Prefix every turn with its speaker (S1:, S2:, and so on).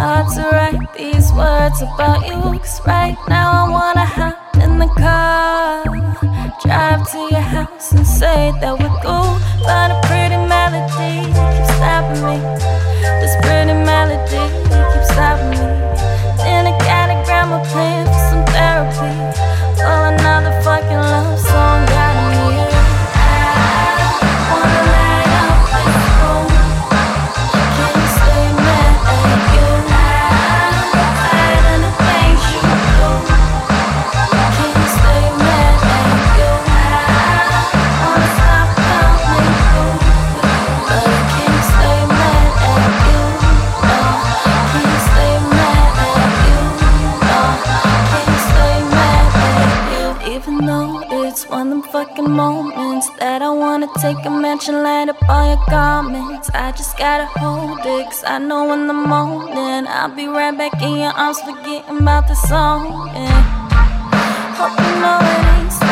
S1: hard to write these words about you. Cause right now I wanna hop in the car, drive to your house and say that we're cool. But Fucking moments that I wanna take a mansion, light up all your comments. I just gotta hold it, cause I know in the morning I'll be right back in your arms, forgetting about the song. And Hope you know it ain't